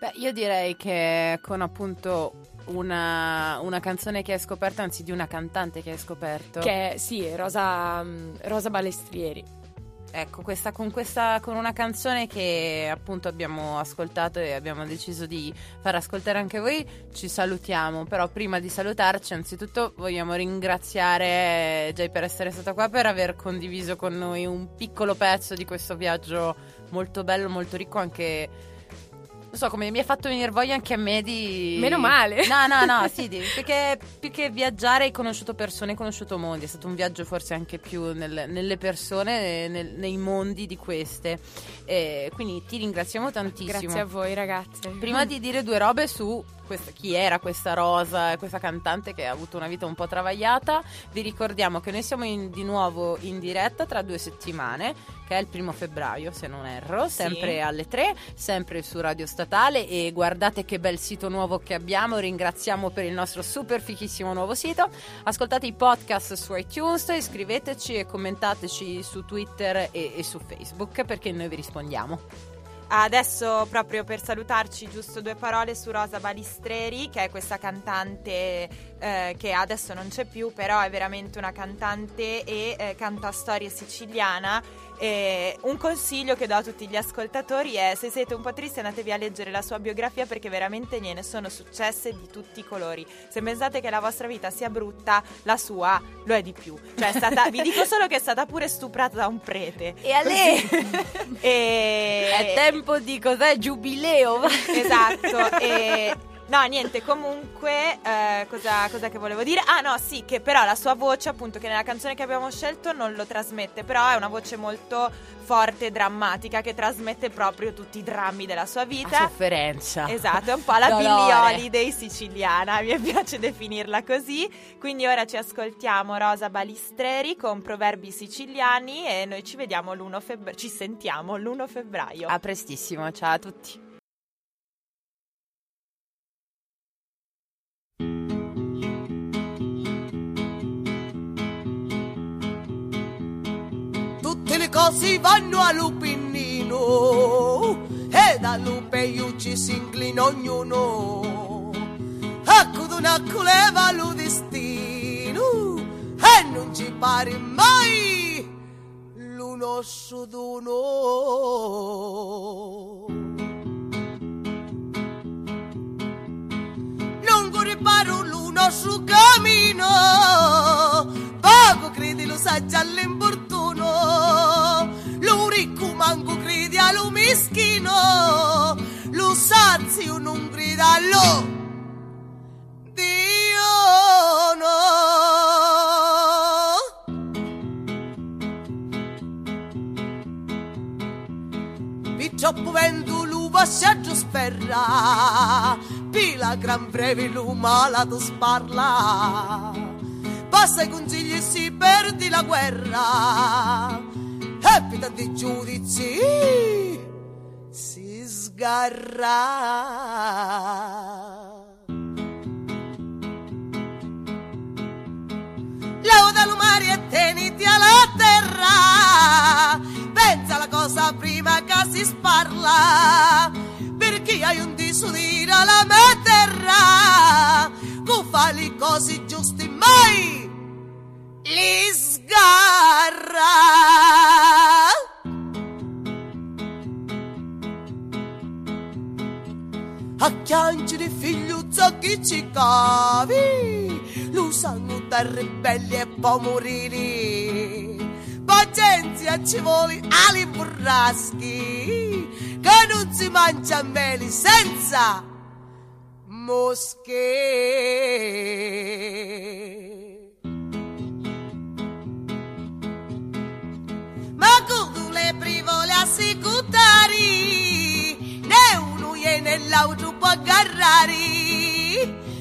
Beh, io direi che con appunto una, una canzone che hai scoperto, anzi di una cantante che hai scoperto. Che sì, è Rosa, mm, Rosa Balestrieri. Ecco, questa, con, questa, con una canzone che appunto abbiamo ascoltato e abbiamo deciso di far ascoltare anche voi, ci salutiamo. Però prima di salutarci, anzitutto vogliamo ringraziare Jay per essere stata qua, per aver condiviso con noi un piccolo pezzo di questo viaggio molto bello, molto ricco, anche... Non so, come mi ha fatto venire voglia anche a me di... Meno male. No, no, no, (laughs) sì, di- perché più che viaggiare hai conosciuto persone, hai conosciuto mondi. È stato un viaggio forse anche più nel- nelle persone, nel- nei mondi di queste. E quindi ti ringraziamo tantissimo. Grazie a voi ragazze. Prima di dire due robe su questa- chi era questa Rosa, questa cantante che ha avuto una vita un po' travagliata, vi ricordiamo che noi siamo in- di nuovo in diretta tra due settimane, che è il primo febbraio se non erro, sempre alle 3, sempre su Radio Statale. E guardate che bel sito nuovo che abbiamo, ringraziamo per il nostro super fichissimo nuovo sito, ascoltate i podcast su iTunes, iscriveteci e commentateci su Twitter e- e su Facebook perché noi vi rispondiamo. Adesso proprio per salutarci giusto due parole su Rosa Balistreri che è questa cantante eh, che adesso non c'è più però è veramente una cantante e eh, canta storia siciliana E un consiglio che do a tutti gli ascoltatori è se siete un po' tristi andatevi a leggere la sua biografia perché veramente gliene sono successe di tutti i colori. Se pensate che la vostra vita sia brutta, la sua lo è di più. Cioè è stata, vi dico solo che è stata pure stuprata da un prete. E a lei (laughs) E... è tempo di cos'è? Giubileo. Esatto. e... No, niente, comunque, eh, cosa, cosa che volevo dire? Ah, no, sì, che però la sua voce, appunto, che nella canzone che abbiamo scelto non lo trasmette, però è una voce molto forte e drammatica che trasmette proprio tutti i drammi della sua La vita. sofferenza. Esatto, è un po' la. Billie Holiday siciliana, mi (laughs) piace definirla così. Quindi ora ci ascoltiamo Rosa Balistreri con proverbi siciliani e noi ci vediamo l'1 febbraio, ci sentiamo l'1 febbraio. A prestissimo, ciao a tutti. Tutte le cose vanno a lupinino e da ci si inclina ognuno. Ecco d'un leva lo destino e non ci pare mai l'uno su d'uno. non riparo l'uno sul cammino poco credi lo sa già l'importuno Piccioppo vento l'uva sciaggio sperra Pila gran breve l'uma la tu sparla Passa i consigli e si perdi la guerra E di giudizi Sgarra Lauda l'umari e teniti alla terra. Pensa alla cosa prima che si sparla. Perché hai un disudire alla mia terra? Tu fai le cose giuste mai Li sgarra a chianci di figliuzzo che ci cavi lo sanno da ribelli e pomoriri pazienza ci vuole ali burraschi che non si mangia meli senza mosche. Ma con le privole assicutari uno e nell'auto può agarrare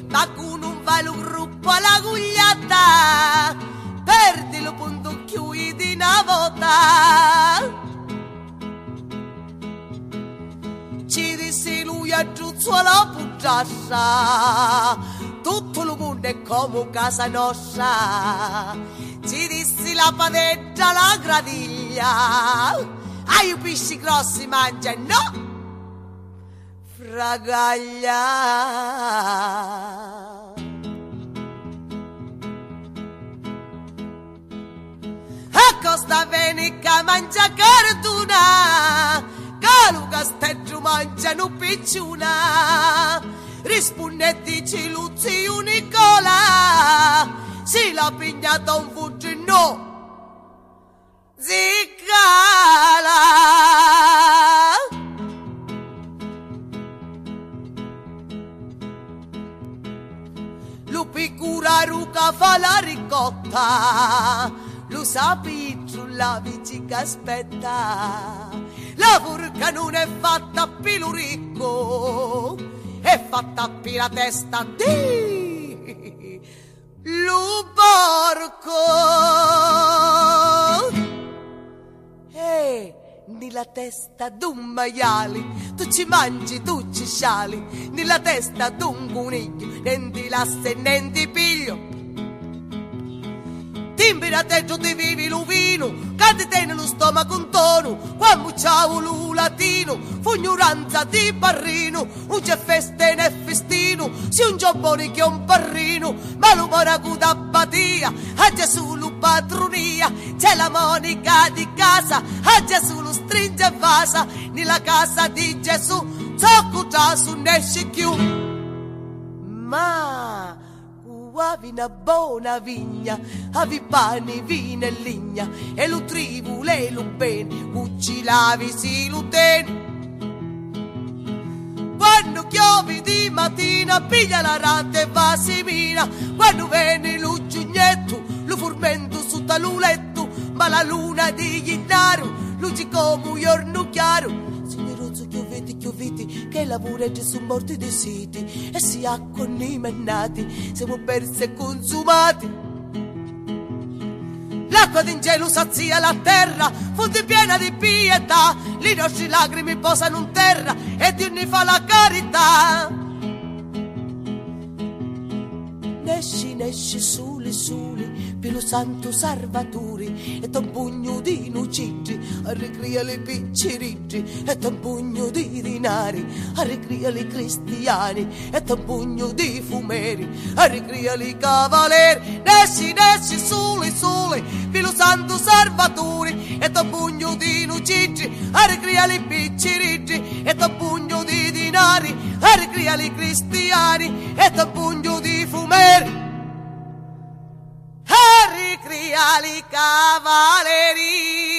ma con un vale un gruppo alla gugliata perdi lo punto chiudi una volta. Ci disse lui a giuzzo la pugiassa tutto il mondo è come casa nostra. Ci dissi la padetta la gradiglia ai pesci grossi mangia no fragaglia a costa venica mangia carduna calu casteggio mangiano picciuna. Risponde e dici Luzio Nicola si la pignata un fugge no ziccala fa la ricotta lo sapi la vici che aspetta. La furca non è fatta più ricco è fatta più la testa di lo porco. E nella testa d'un maiale tu ci mangi, tu ci sciali nella testa d'un coniglio nenti lasse nenti piglio timbira dentro ti vivi lo vino che ti tiene lo stomaco un tono quando ciao lo latino fognuranza di barrino non c'è festa né festino si un giabbone che un parrino ma lo moraco da batia a Gesù lo patronia, c'è la Monica di casa, a Gesù lo stringe vasa, nella casa di Gesù, zocco già su nesce più. Ma avevi una buona vigna, avevi pani, vino e ligna, e lo trivule lo bene, uccilavi si lo teni. Quando chiovi di mattina, piglia la rata e va semina, quando veni lo giugnetto, lo furmento su taluletto, ma la luna di Ghinnaro, luci come un giorno chiaro, Signorozzo chioveti chioveti che lavoreggi su morti dei siti e si acqua i mennati. Siamo persi e consumati. L'acqua d'ingelo sazia la terra, fonte piena di pietà, le nostre lacrime posano in terra e Dio ne fa la carità. Nesci, nesci, suli, suli, per lo santo salvatore, e un pugno di nuciggi, arrecria le picciriggi, e un pugno di dinari, arrecria le cristiani, e un pugno di fumeri, arrecria le cavaleri, nesci, nesci, suli, suli, per lo santo salvatore, e un pugno di nuciggi, arrecria le picciriggi, e un pugno di dinari, arrecria le cristiani, e un pugno di fumeri, arrecria le cavaleri.